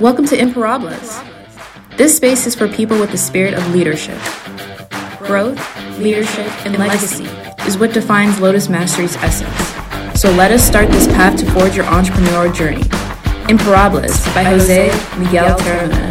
Welcome to Imparables. This space is for people with the spirit of leadership. Growth, leadership, and legacy is what defines Lotus Mastery's essence. So let us start this path to forge your entrepreneurial journey. Imparables by Jose Miguel Taramona.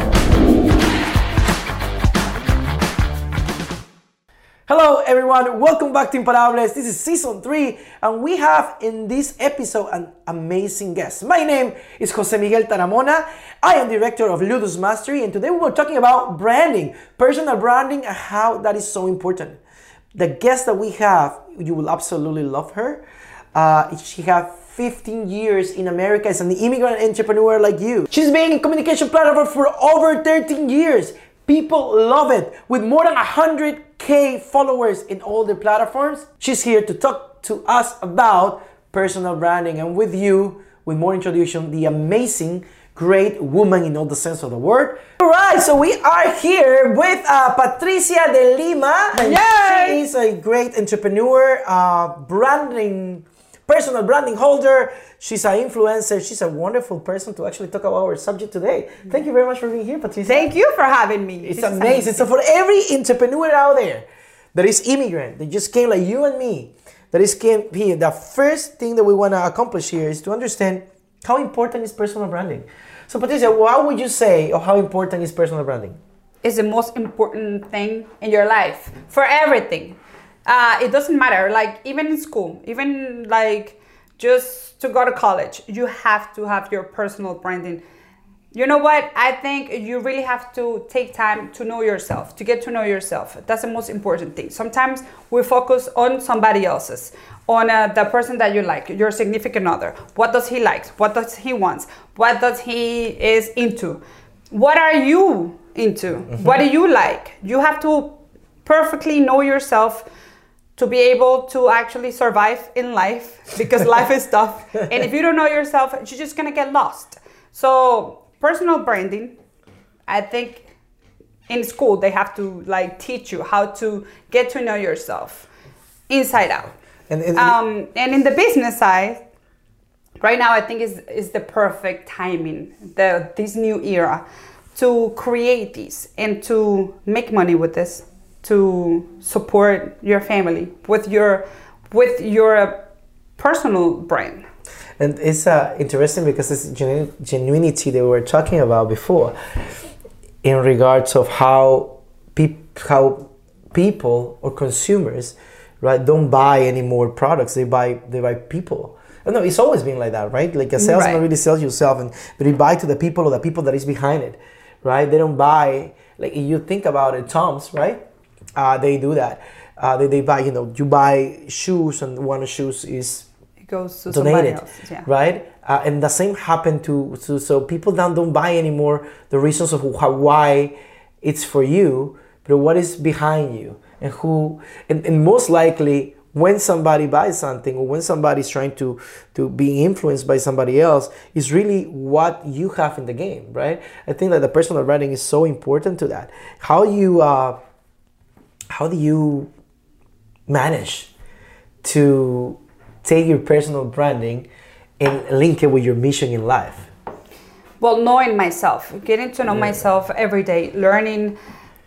Everyone, welcome back to Imparables. This is season 3 and we have in this episode an amazing guest. My name is Jose Miguel Taramona. I am director of Lotus Mastery and today we are talking about branding, personal branding and how that is so important. The guest that we have, you will absolutely love her. Uh, she has 15 years in America as an immigrant entrepreneur like you. She's been in communication platform for over 13 years. People love it. With more than 100k followers in all the platforms, she's here to talk to us about personal branding. And with you, with more introduction, the amazing, great woman in all the sense of the word. All right, so we are here with uh, Patricia de Lima. And Yay! She is a great entrepreneur, uh, branding personal branding holder. She's an influencer. She's a wonderful person to actually talk about our subject today. Thank you very much for being here, Patricia. Thank you for having me. It's is amazing. So for every entrepreneur out there that is immigrant, that just came like you and me, that is came here, the first thing that we want to accomplish here is to understand how important is personal branding. So Patricia, what would you say or how important is personal branding? It's the most important thing in your life for everything. Uh, it doesn't matter. Like even in school, even like just to go to college, you have to have your personal branding. You know what? I think you really have to take time to know yourself, to get to know yourself. That's the most important thing. Sometimes we focus on somebody else's, on uh, the person that you like, your significant other. What does he like? What does he wants? What does he is into? What are you into? What do you like? You have to perfectly know yourself to be able to actually survive in life because life is tough. And if you don't know yourself, you're just gonna get lost. So personal branding, I think in school they have to like teach you how to get to know yourself inside out. And, and Um, and in the business side, right now I think is is the perfect timing, the this new era, to create this and to make money with this, to support your family with your with your personal brand. And it's uh, interesting because it's genu- genuinity that we were talking about before, in regards of how peop- how people or consumers, right, don't buy any more products. They buy they buy people. I know it's always been like that, right? Like a salesman Right. really sells yourself, and but you buy to the people or the people that is behind it, right? They don't buy like if you think about it, Tom's, right? Uh, they do that. Uh, they, they buy, you know, you buy shoes, and one of shoes is It goes to somebody donated, else. Yeah. right? Uh, and the same happened to, to so people now don't buy anymore the reasons of how, why it's for you, but what is behind you and who and, and most likely when somebody buys something or when somebody's trying to to be influenced by somebody else is really what you have in the game, right? I think that the personal branding is so important to that. How you uh, how do you manage to take your personal branding and link it with your mission in life? well knowing myself getting to know myself every day learning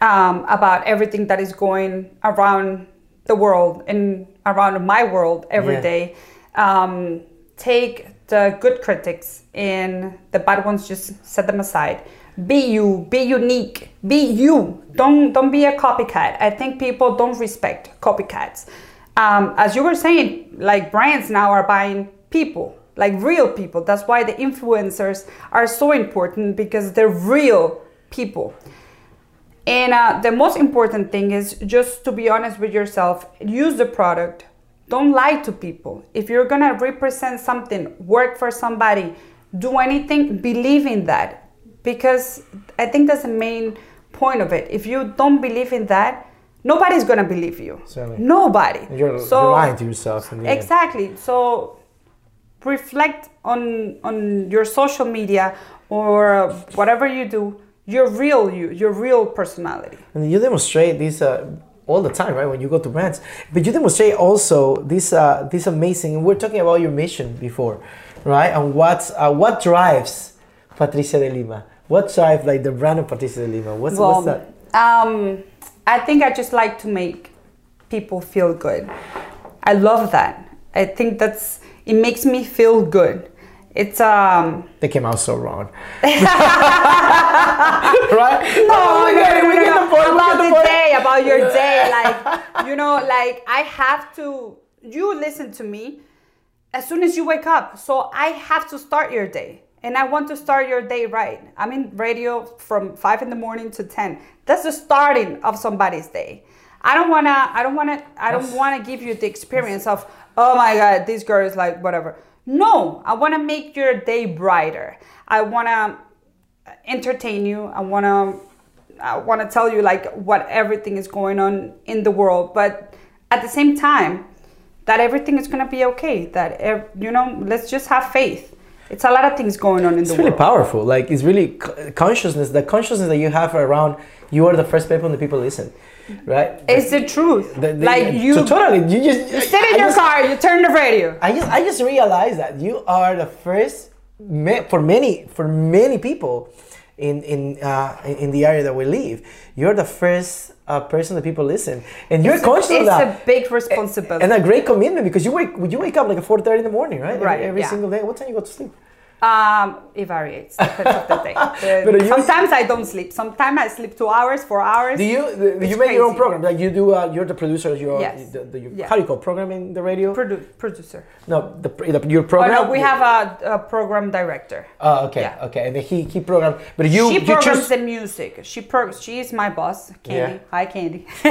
um, about everything that is going around the world and around my world every Yeah. day. um, take the good critics and the bad ones just set them aside be you be unique be you. Don't don't be a copycat. I think people don't respect copycats. Um, as you were saying like brands now are buying people like real people. That's why the influencers are so important because they're real people. And uh, the most important thing is just to be honest with yourself. Use the product. Don't lie to people. If you're gonna represent something work for somebody do anything believe in that because i think that's the main point of it if you don't believe in that nobody's gonna believe you Certainly. nobody You're, you're lying to yourself. The end. Exactly. So reflect on on your social media or whatever you do. Your real you, your real personality. And you demonstrate this uh, all the time, right? When you go to brands, but you demonstrate also this uh, this amazing. We're talking about your mission before, right? And what's uh, what drives Patricia de Lima? What drives like the brand of Patricia Lima? What's, what's that? Um, I think I just like to make people feel good. I love that. I think that's it makes me feel good. It's um They came out so wrong. right? no, we no, get it, no, we no, the point, about the the day, about your day, like you know, like I have to. You listen to me as soon as you wake up, so I have to start your day, and I want to start your day right. I'm in radio from five in the morning to ten. That's the starting of somebody's day. I don't wanna. I don't wanna. I don't wanna give you the experience of oh my god, this girl is like whatever. No, I wanna make your day brighter. I wanna entertain you. I want to I want to tell you like what everything is going on in the world, but at the same time that everything is going to be okay. That ev- you know, let's just have faith. It's a lot of things going on in It's the really world. powerful. Like it's really consciousness. The consciousness that you have around you are the first people and the people listen, right? It's the truth. The- the- like you, so totally. You just you sit in I your just- car, you turn the radio. I just I just realized that you are the first for many for many people in in uh, in the area that we live. You're the first uh, person that people listen, and you're It's, conscious of it's that. a big responsibility. and a great commitment because you wake you wake up like at four thirty in the morning, right? Every- Right, Every, yeah. single day. What time you go to sleep? Um, it varies depends of the day. Uh, sometimes I don't sleep. Sometimes I sleep two hours, four hours. Do you do you make your own program? Like you do? Uh, you're the producer. You're Yes. the, the, you- Yeah. how do you call programming the radio? Produ- producer. no, the, the your Oh program. no, we have a, a program director. Oh, okay, Yeah. okay, and he he program. But you she you programs choose. the music. She pro- she is my boss, Candy. Yeah. Hi, Candy.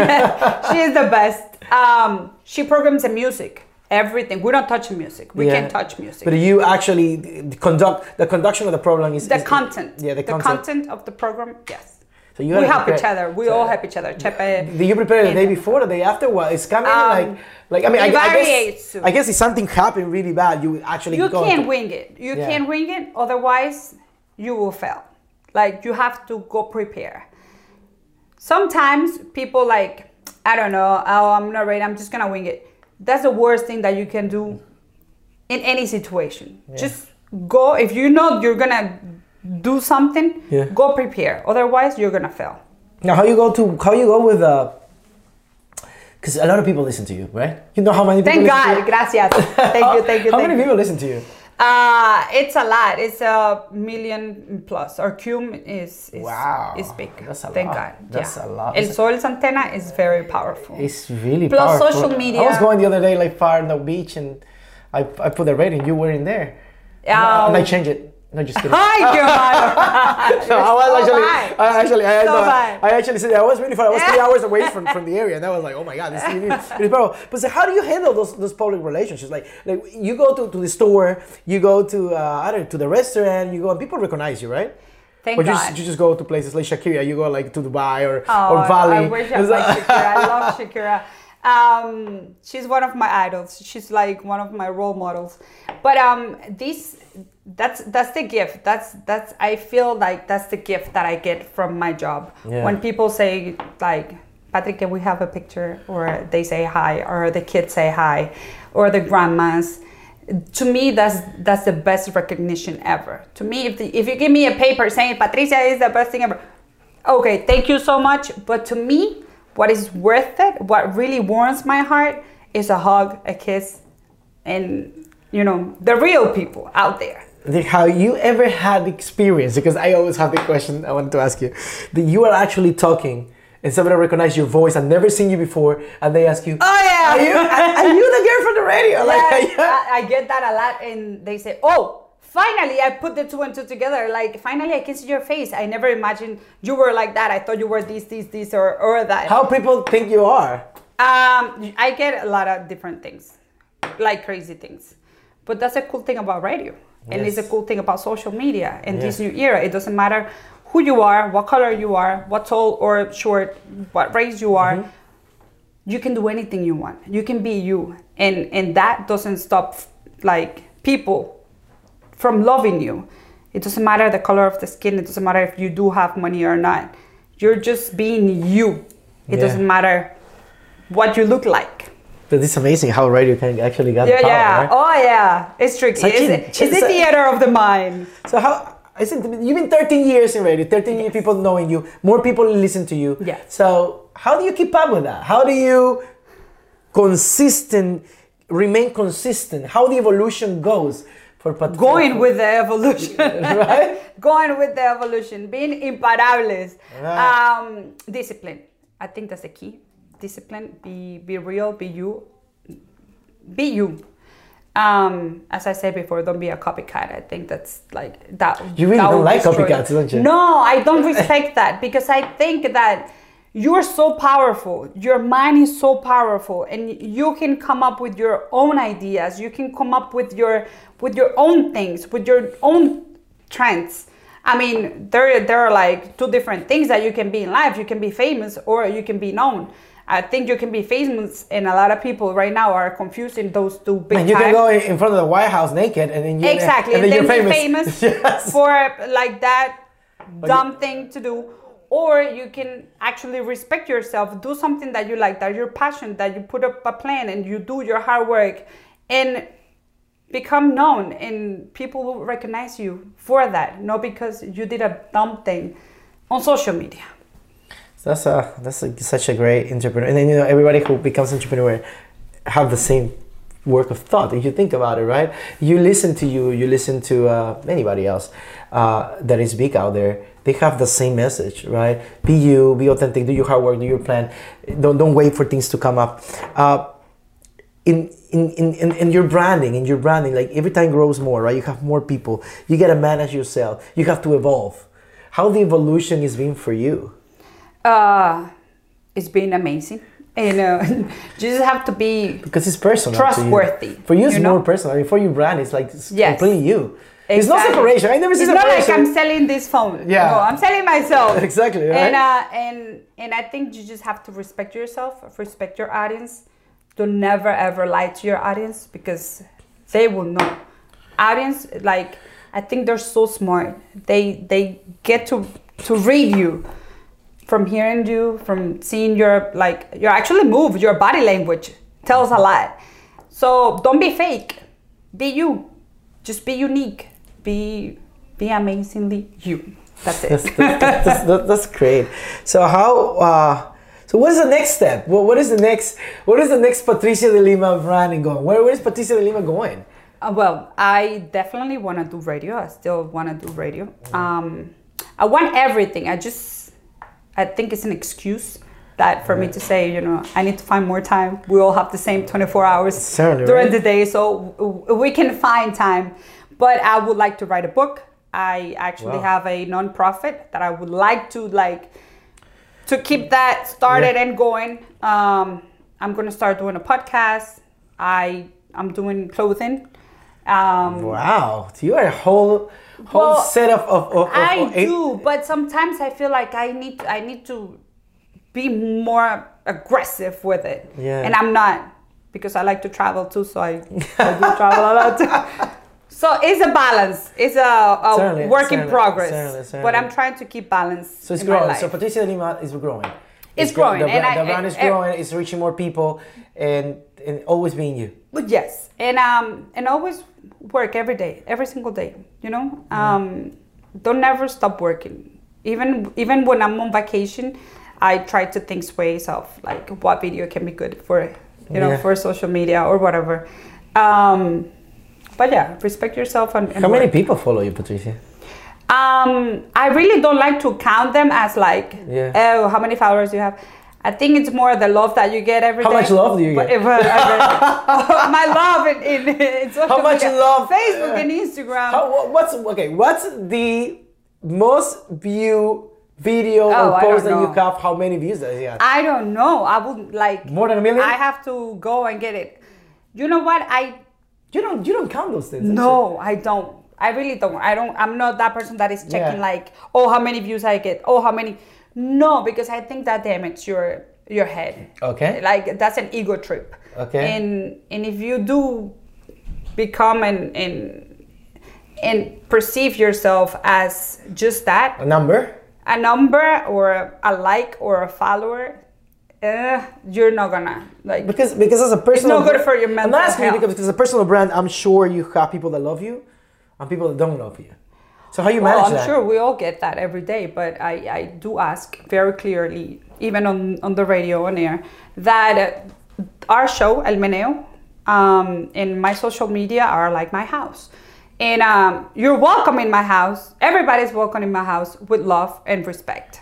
she is the best. Um, she programs the music, everything. We don't touch music. We Yeah. can't touch music. But you actually conduct the conduction of the program is the is- content. Yeah, the, the content. content of the program. Yes. So you we help each other. We so- all help each other. Chepe. Do you prepare the day before, the day after? What is coming? Um, like, like I mean, I, I guess I guess if something happened really bad, you actually You can't wing it. You Yeah. can't wing it. Otherwise, you will fail. Like you have to go prepare. Sometimes people like, I don't know. Oh, I'm not ready. I'm just gonna wing it. That's the worst thing that you can do in any situation. Just go. If you know you're gonna do something, Yeah. go prepare. Otherwise, you're gonna fail. Now, how you go to how you go with uh? Because a lot of people listen to you, right? You know how many people. Thank listen to God. you? Gracias. Thank you. Thank you. How thank many you. people listen to you? Uh, it's a lot. It's a million plus. Our cum is is, Wow. is big. That's a Thank lot. God. That's yeah. a lot. El Sol's antenna is very powerful. It's really Plus powerful. social media. I was going the other day, like far on the beach, and I, I put the rating. You were in there, and I- and I changed it. No, just kidding. Ay, qué malo. No, I was so actually. I actually, I, So no. I actually said I was really far. I was three hours away from, from the area, and I was like, oh my god, this is really. But so how do you handle those those public relationships? Like, like you go to, to the store, you go to uh, I don't know, to the restaurant, you go, and people recognize you, right? Thank or you God. just, you just go to places like Shakira, you go like to Dubai or Oh, or Bali. I wish I was like Shakira. I love Shakira. Um, she's one of my idols. She's like one of my role models. But um, this that's that's the gift. That's that's I feel like that's the gift that I get from my job. Yeah. When people say like, Patrick, can we have a picture? Or they say hi, or the kids say hi, or the grandmas. To me, that's that's the best recognition ever. To me, if the, if you give me a paper saying Patricia is the best thing ever, okay, thank you so much. But to me, what is worth it, what really warms my heart, is a hug, a kiss, and you know the real people out there. Have you ever had experience? Because I always have the question I wanted to ask you that you are actually talking and somebody recognize your voice and never seen you before, and they ask you, Oh yeah, "Are you, are, are you the girl from the radio?" Like, Yes, I, I get that a lot, and they say, "Oh, finally, I put the two and two together. Like, finally, I can see your face. I never imagined you were like that. I thought you were this, this, this, or or that." how people think you are? Um, I get a lot of different things, like crazy things. But that's a cool thing about radio, and it's a cool thing about social media in this new era. It doesn't matter who you are, what color you are, what tall or short, what race you are. Mm-hmm. You can do anything you want. You can be you, and and that doesn't stop like people from loving you. It doesn't matter the color of the skin. It doesn't matter if you do have money or not. You're just being you. It Yeah. doesn't matter what you look like. But it's amazing how radio can actually get Yeah, the power, yeah. right? Oh, yeah. It's tricky. Such It's, a- it's the such a- theater of the mind. So how I said you've been 13 years in radio, 13 years people knowing you, more people listen to you. Yeah. So how do you keep up with that? How do you consistent remain consistent? How the evolution goes for Pat- Going with the evolution. right? Going with the evolution. Being imparables. Right. Um, discipline. I think that's the key. Discipline. Be be real. Be you. Be you. Um, as I said before, don't be a copycat. I think that's like that. You really that don't like copycats, don't you? No, I don't respect that because I think that you're so powerful. Your mind is so powerful, and you can come up with your own ideas. You can come up with your with your own things, with your own trends. I mean, there there are like two different things that you can be in life. You can be famous or you can be known. I think you can be famous, and a lot of people right now are confusing those two big And you time. can go in front of the White House naked, and then you Exactly, and and, then, then, you're famous. famous yes. for like that dumb thing to do. Or you can actually respect yourself, do something that you like, that you're passionate, that you put up a plan and you do your hard work and become known and people will recognize you for that, not because you did a dumb thing on social media. That's a that's a, such a great entrepreneur, and then you know everybody who becomes entrepreneur have the same work of thought. If you think about it, right? You listen to you, you listen to uh, anybody else uh, that is big out there. They have the same message, right? Be you, be authentic, do your hard work, do your plan. Don't don't wait for things to come up. Uh, in, in, in, in, your branding, in your branding, like every time grows more, right? You have more people. You gotta manage yourself. You have to evolve. How the evolution is being for you? Uh, it's been amazing. You know, you just have to be because it's personal Trustworthy, you. for you it's you know? more personal I mean, for you brand it's like it's Yes. completely you it's no Exactly. separation i never see it's not like I'm selling this phone. Yeah. No, I'm selling myself. Exactly, right? And uh, and and I think you just have to respect yourself, respect your audience. Don't never ever lie to your audience because they will know. Audience, like I think they're so smart. They they get to to read you from hearing you, from seeing your like your actually move, your body language tells a lot. So don't be fake. Be you. Just be unique. Be be amazingly you. That's it. that's, that's, that's, that's great so how uh so what is the next step what, what is the next what is the next patricia de lima branding going where, where is patricia de lima going Uh, well, I definitely want to do radio. I still want to do radio. Um, I want everything. I just, I think it's an excuse that for me to say, you know, I need to find more time. We all have the same 24 hours Certainly, during right? the day, so w- we can find time. But I would like to write a book. I actually Wow. have a non-profit that I would like to like to keep that started Yeah. and going. Um, I'm gonna start doing a podcast. I I'm doing clothing. Um, wow you are a whole whole Well, set of, of, of, of I eight- do, but sometimes I feel like I need I need to be more aggressive with it. Yeah. And I'm not because I like to travel too, so I, I do travel a lot. So it's a balance. It's a, a Certainly, work in progress. certainly, certainly. But I'm trying to keep balance. so it's growing so patricia lima is growing It's grow- growing, the, and brand, I- the brand is growing it's reaching more people and and always being you But yes, and um, and always work every day, every single day. You know, um, don't never stop working. Even even when I'm on vacation, I try to think ways of like what video can be good for, you know, Yeah. for social media or whatever. Um, but yeah, respect yourself and, and how many work. people follow you patricia Um, I really don't like to count them as like, Yeah. oh, how many followers you have. I think it's more the love that you get every day. How much love do you But- get? but- uh, my love in, in, in social How much media, love? Facebook and Instagram. How, what's okay? What's the most view video Oh, or post that you have? How many views does it have? I don't know. I would like More than a million? I have to go and get it. You know what? I you don't you don't count those things. no, I don't. I really don't. I don't. I'm not that person that is checking Yeah. like, oh, how many views I get. Oh, how many. No, because I think that damages your your head. Okay. like that's an ego trip Okay. and and if you do become and and and perceive yourself as just that a number. a number or a like or a follower uh, you're not gonna like Because because as a personal not good for your mental I'm asking health. because because as a personal brand, I'm sure you have people that love you and people that don't love you. So how you Well, manage I'm that? sure we all get that every day, but I, I do ask very clearly, even on, on the radio on air, that uh, our show, El Meneo, um, and my social media are like my house. And um, you're welcome in my house. Everybody's welcome in my house with love and respect.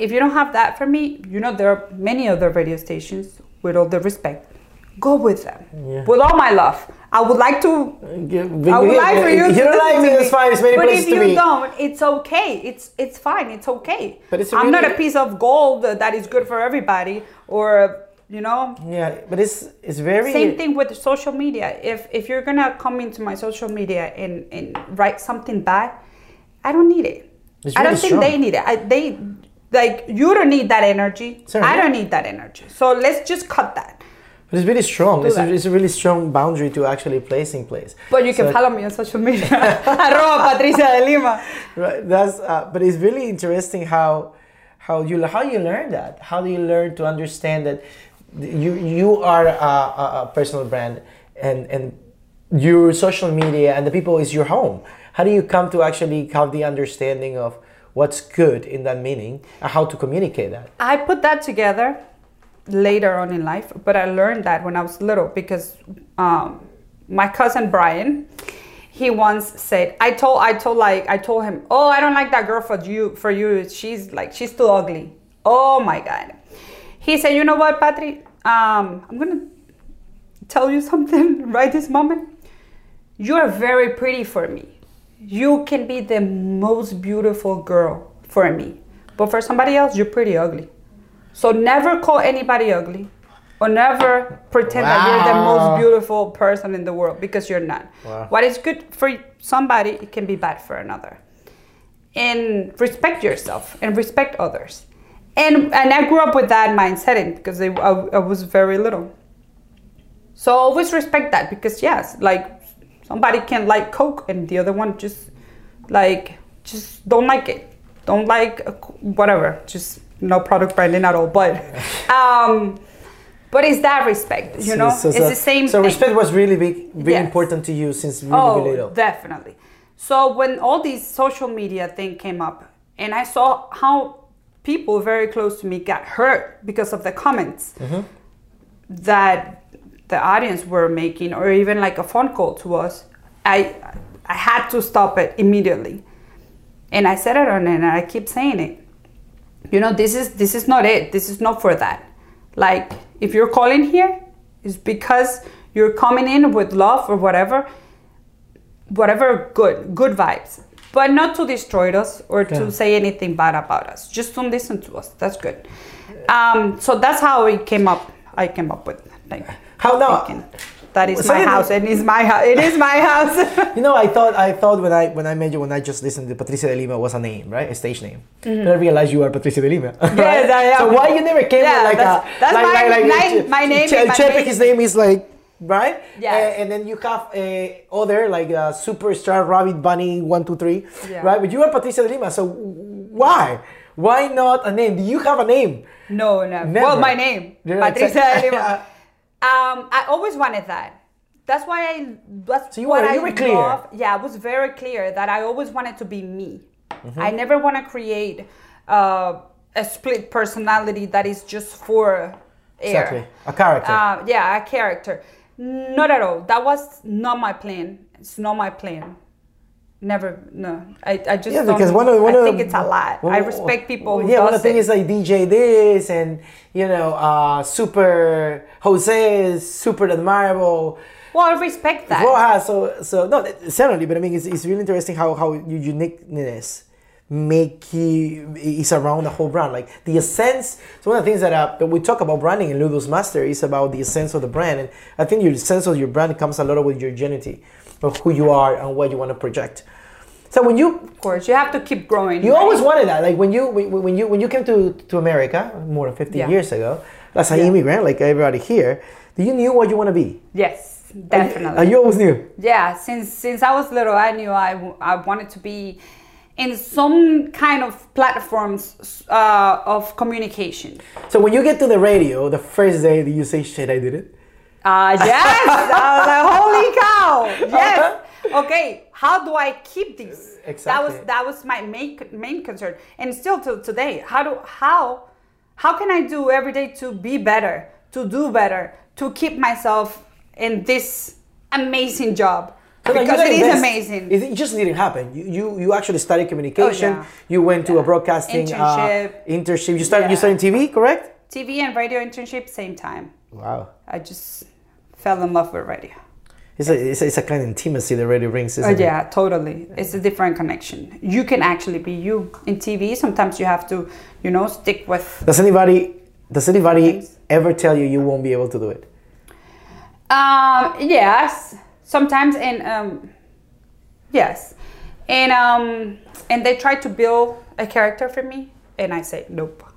If you don't have that for me, you know, there are many other radio stations with all the respect. Go with them. Yeah. With all my love. I would like to Yeah, I would like for you you don't like me, it's fine. It's many but if you don't, it's okay. It's it's fine. It's okay. But it's I'm not a piece of gold that is good for everybody, or you know. Yeah, but it's it's very Same thing with social media. If if you're gonna come into my social media and and write something bad, I don't need it. It's I don't really think strong. they need it. I, they like you don't need that energy. Sorry. I don't need that energy. So let's just cut that. But it's really strong. It's a, it's a really strong boundary to actually place in place. But you can follow me on social media. Arroba Patricia de Lima. Right. That's. Uh, but it's really interesting how how you how you learn that. How do you learn to understand that you you are a, a, a personal brand and and your social media and the people is your home. How do you come to actually have the understanding of what's good in that meaning and how to communicate that? I put that together later on in life, but I learned that when I was little because um, my cousin Brian, he once said, I told, I told like, I told him, oh, I don't like that girl for you, for you. She's like, she's too ugly. Oh my God. He said, you know what, Patri? Um, I'm gonna tell you something right this moment. You are very pretty for me. You can be the most beautiful girl for me. But for somebody else, you're pretty ugly. So never call anybody ugly or never pretend that you're the most beautiful person in the world because you're not. Wow. What is good for somebody, it can be bad for another. And respect yourself and respect others. And, and I grew up with that mindset because I, I was very little. So always respect that because yes, like somebody can like Coke and the other one just like just don't like it. Don't like uh, whatever. Just no product branding at all. But um, but it's that respect, you know. So- so- it's so- the same. So thing. respect was really big, very Yes. important to you since really, Oh, really little. definitely. So when all these social media thing came up, and I saw how people very close to me got hurt because of the comments Mm-hmm. that the audience were making, or even like a phone call to us, I I had to stop it immediately. And I said it on it, and I keep saying it. You know, this is this is not it. This is not for that. Like if you're calling here, it's because you're coming in with love or whatever whatever good good vibes but not to destroy us or Yeah. to say anything bad about us just don't listen to us that's good um, so that's how it came up i came up with like How now? thinking that is So my house and it's my house it is my house You know, I thought I thought when I when I met you when I just listened to Patricia de Lima was a name, right? A stage name. But I realized you are Patricia de Lima. right? Mm-hmm. I am. So why you never came Yeah, with like that's- a that's like, my- like, like my- my name and my his name is like right? Yeah. A- and then you have a other like a superstar Rabbit Bunny one two three, Yeah. right? But you are Patricia de Lima. So why? Why not a name? Do you have a name? no no Never. well my name patricia exactly. Lima. um, i always wanted that that's why i that's So you what were- I you were clear. love. yeah i was very clear that i always wanted to be me Mm-hmm. i never want to create uh, a split personality that is just for air Exactly. A character. uh, yeah a character not at all that was not my plan it's not my plan never no i, I just Yeah, because one of one i think the- it's a lot i respect people who Yeah, one of the things is like DJ this and you know, uh, super Jose is super admirable. well i respect that Rojas, so so no, certainly, but I mean, it's, it's really interesting how how your uniqueness make you is around the whole brand. Like the essence. So one of the things that uh, that we talk about branding in Lotus Master is about the essence of the brand, and I think your sense of your brand comes a lot with your identity of who you are and what you want to project. So when you of course you have to keep growing you right? always wanted that. Like when you when you when you came to, to America more than 15 Yeah. years ago, as an Yeah. immigrant, like everybody here, do you knew what you want to be? yes definitely And you always knew. yeah since since i was little i knew I I wanted to be in some kind of platforms uh, of communication So when you get to the radio, the first day, do you say, "Shit, I did it"? Uh, yes! I was like, holy cow! Yes! okay, how do I keep these? That was that was my main main concern, and still till today. How do how how can I do every day to be better, to do better, to keep myself in this amazing job? So, like, because it didn't is amazing. It, it just didn't happen. You you, you actually studied communication. Oh, yeah. You went to a broadcasting Internship. Uh, internship. You started you Yeah. started TV, correct? TV and radio internship same time. Wow. I just fell in love with radio. It's a, it's a, it's a kind of intimacy that radio brings, isn't it? yeah, totally. It's a different connection. You can actually be you in TV. Sometimes you have to, you know, stick with. Does anybody does anybody ever tell you you won't be able to do it? Um, yes, sometimes, and um, yes, and um, and they try to build a character for me, and I say nope.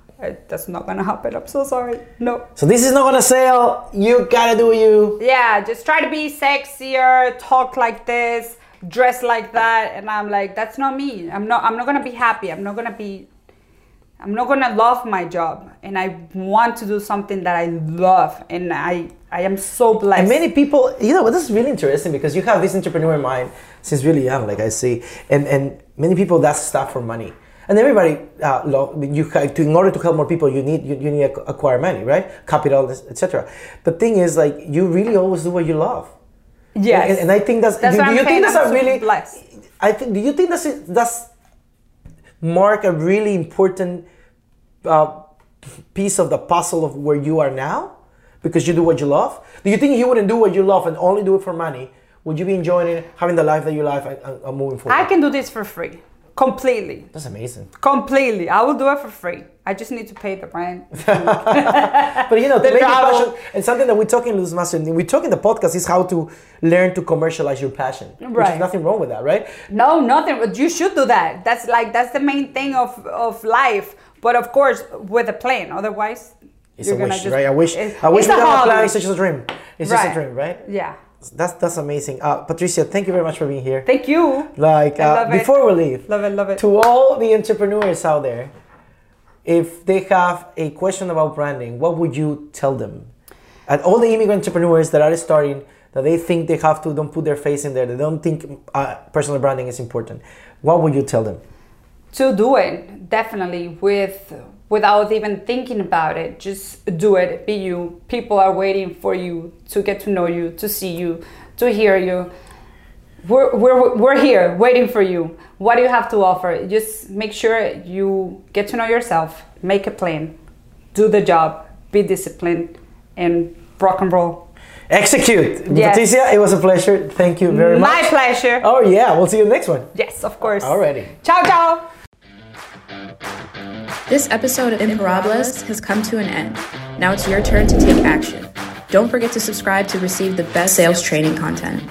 That's not gonna happen. I'm so sorry. No. So this is not gonna sell. You gotta do you. Yeah, just try to be sexier, talk like this, dress like that, and I'm like, that's not me. I'm not. I'm not gonna be happy. I'm not gonna be. I'm not gonna love my job, and I want to do something that I love, and I I am so blessed. And many people, you know, this is really interesting because you have this entrepreneur mind since really young, like I see, and and many people that's stuff for money. And everybody, uh, you to, in order to help more people, you need you, you need to acquire money, right? Capital, etc. The thing is, like, you really always do what you love. yes, And, and I think that's. That's do, do you think that's I'm a really? blessed. I think. Do you think that's that's mark a really important uh, piece of the puzzle of where you are now because you do what you love? Do you think you wouldn't do what you love and only do it for money? Would you be enjoying it, having the life that you love, and, and moving forward? I can do this for free, completely, That's amazing. completely. I will do it for free. I just need to pay the rent. But you know, The your passion, and something that we talk in Luz Master, we talk in the podcast is how to learn to commercialize your passion. Which is nothing wrong with that, right? No, nothing. But you should do that. That's like that's the main thing of of life. But of course, with a plan. Otherwise, It's you're a gonna wish, just- right? I wish, I wish a a plan. It's just a dream. It's just a dream, right? Yeah. That's that's amazing. Uh, Patricia, thank you very much for being here. Thank you. Like uh, love it. before we leave, Love it. Love it. to all the entrepreneurs out there, if they have a question about branding, what would you tell them? And all the immigrant entrepreneurs that are starting, that they think they have to, don't put their face in there, they don't think uh, personal branding is important. What would you tell them? to do it definitely with without even thinking about it just do it be you people are waiting for you to get to know you to see you to hear you we're, we're, we're here waiting for you what do you have to offer just make sure you get to know yourself make a plan do the job be disciplined and rock and roll Execute. Yes. Patricia, it was a pleasure. Thank you very my much. My pleasure Oh yeah, we'll see you in the next one. yes of course Alrighty. ciao ciao This episode of Imparables has come to an end. Now it's your turn to take action. Don't forget to subscribe to receive the best sales training content.